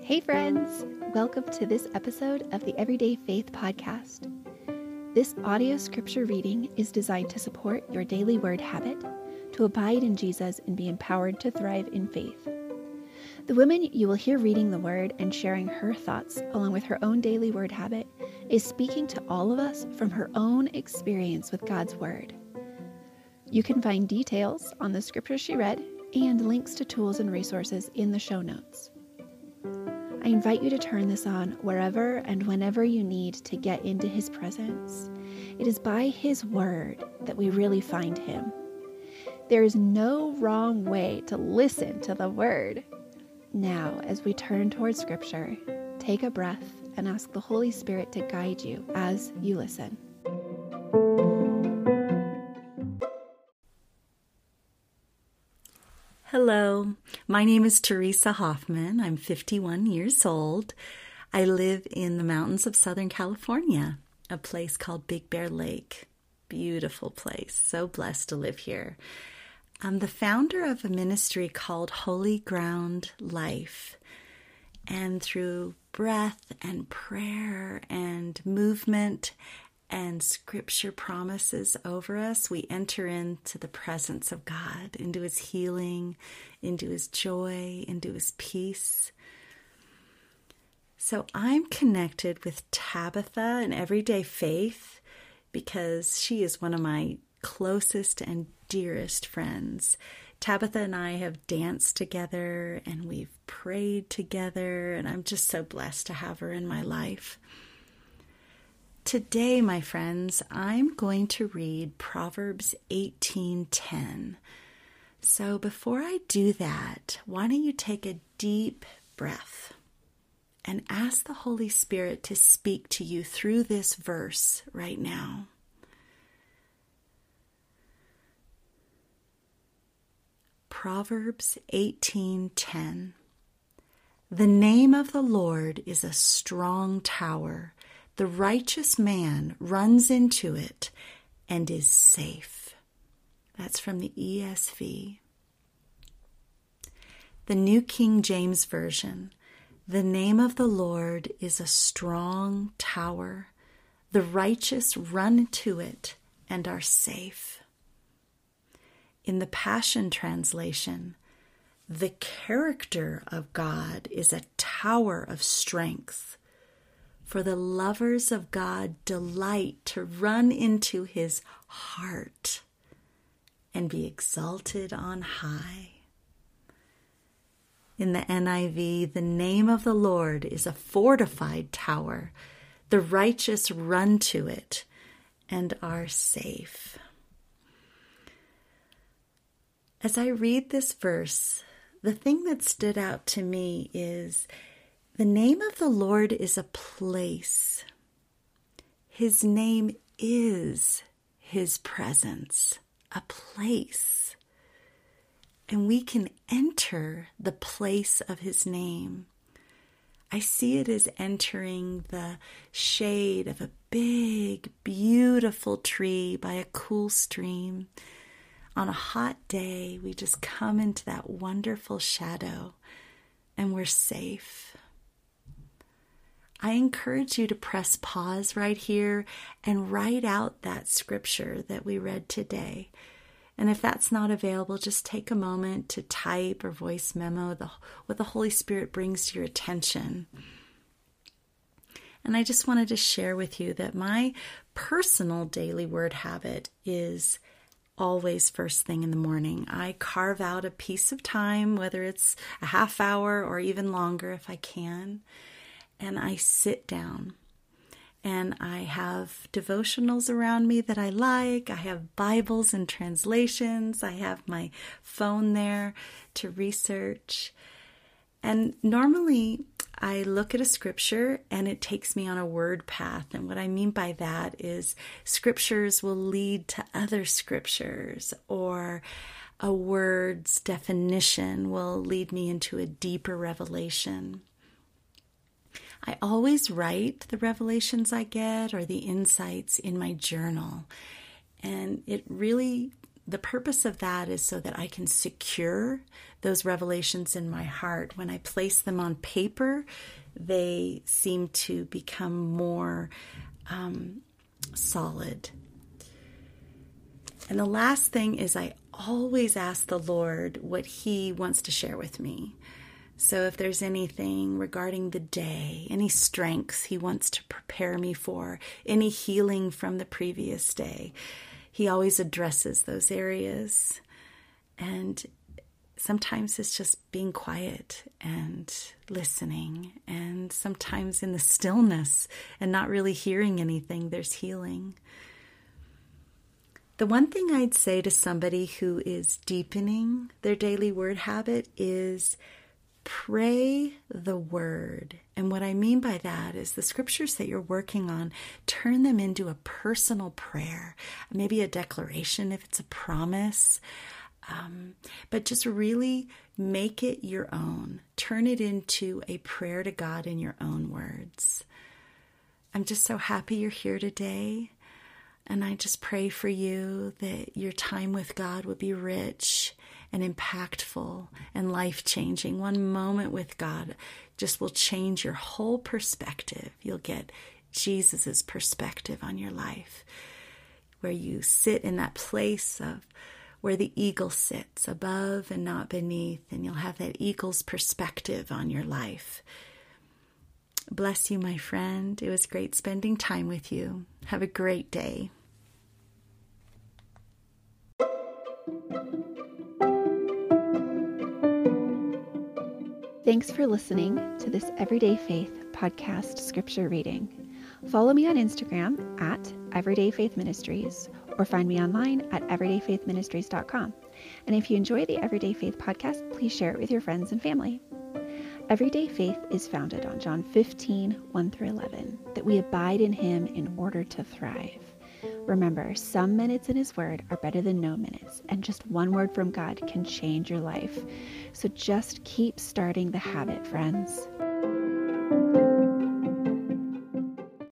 Hey, friends! Welcome to this episode of the Everyday Faith Podcast. This audio scripture reading is designed to support your daily word habit, to abide in Jesus and be empowered to thrive in faith. The woman you will hear reading the word and sharing her thoughts along with her own daily word habit is speaking to all of us from her own experience with God's word. You can find details on the scripture she read and links to tools and resources in the show notes. I invite you to turn this on wherever and whenever you need to get into His presence. It is by His Word that we really find Him. There is no wrong way to listen to the Word. Now, as we turn towards Scripture, take a breath and ask the Holy Spirit to guide you as you listen. Hello, my name is Teresa Hoffman. I'm 51 years old. I live in the mountains of Southern California, a place called Big Bear Lake. Beautiful place. So blessed to live here. I'm the founder of a ministry called Holy Ground Life. And through breath and prayer and movement and scripture promises over us, we enter into the presence of God, into his healing, into his joy, into his peace. So I'm connected with Tabitha in everyday faith because she is one of my closest and dearest friends. Tabitha and I have danced together and we've prayed together, and I'm just so blessed to have her in my life. Today, my friends, I'm going to read Proverbs 18:10. So before I do that, why don't you take a deep breath and ask the Holy Spirit to speak to you through this verse right now. Proverbs 18:10 The name of the Lord is a strong tower the righteous man runs into it and is safe. That's from the ESV. The New King James Version. The name of the Lord is a strong tower. The righteous run to it and are safe. In the Passion Translation, the character of God is a tower of strength for the lovers of God delight to run into his heart and be exalted on high. In the NIV, the name of the Lord is a fortified tower. The righteous run to it and are safe. As I read this verse, the thing that stood out to me is the name of the Lord is a place. His name is His presence, a place. And we can enter the place of His name. I see it as entering the shade of a big, beautiful tree by a cool stream. On a hot day, we just come into that wonderful shadow and we're safe. I encourage you to press pause right here and write out that scripture that we read today. And if that's not available, just take a moment to type or voice memo the, what the Holy Spirit brings to your attention. And I just wanted to share with you that my personal daily word habit is always first thing in the morning. I carve out a piece of time, whether it's a half hour or even longer if I can and I sit down and I have devotionals around me that I like. I have Bibles and translations. I have my phone there to research. And normally I look at a scripture and it takes me on a word path. And what I mean by that is scriptures will lead to other scriptures, or a word's definition will lead me into a deeper revelation. I always write the revelations I get or the insights in my journal. And it really the purpose of that is so that I can secure those revelations in my heart. When I place them on paper, they seem to become more um, solid. And the last thing is, I always ask the Lord what He wants to share with me. So if there's anything regarding the day, any strengths He wants to prepare me for, any healing from the previous day, He always addresses those areas. And sometimes it's just being quiet and listening. And sometimes in the stillness and not really hearing anything, there's healing. The one thing I'd say to somebody who is deepening their daily word habit is pray the word. And what I mean by that is the scriptures that you're working on, turn them into a personal prayer, maybe a declaration if it's a promise. Um, but just really make it your own. Turn it into a prayer to God in your own words. I'm just so happy you're here today. And I just pray for you that your time with God would be rich and impactful and life changing. One moment with God just will change your whole perspective. You'll get Jesus' perspective on your life, where you sit in that place of where the eagle sits above and not beneath, and you'll have that eagle's perspective on your life. Bless you, my friend. It was great spending time with you. Have a great day. Thanks for listening to this Everyday Faith podcast scripture reading. Follow me on Instagram at Everyday Faith Ministries or find me online at everydayfaithministries.com. And if you enjoy the Everyday Faith podcast, please share it with your friends and family. Everyday faith is founded on John 15, 1 through 11, that we abide in Him in order to thrive. Remember, some minutes in His Word are better than no minutes, and just one word from God can change your life. So just keep starting the habit, friends.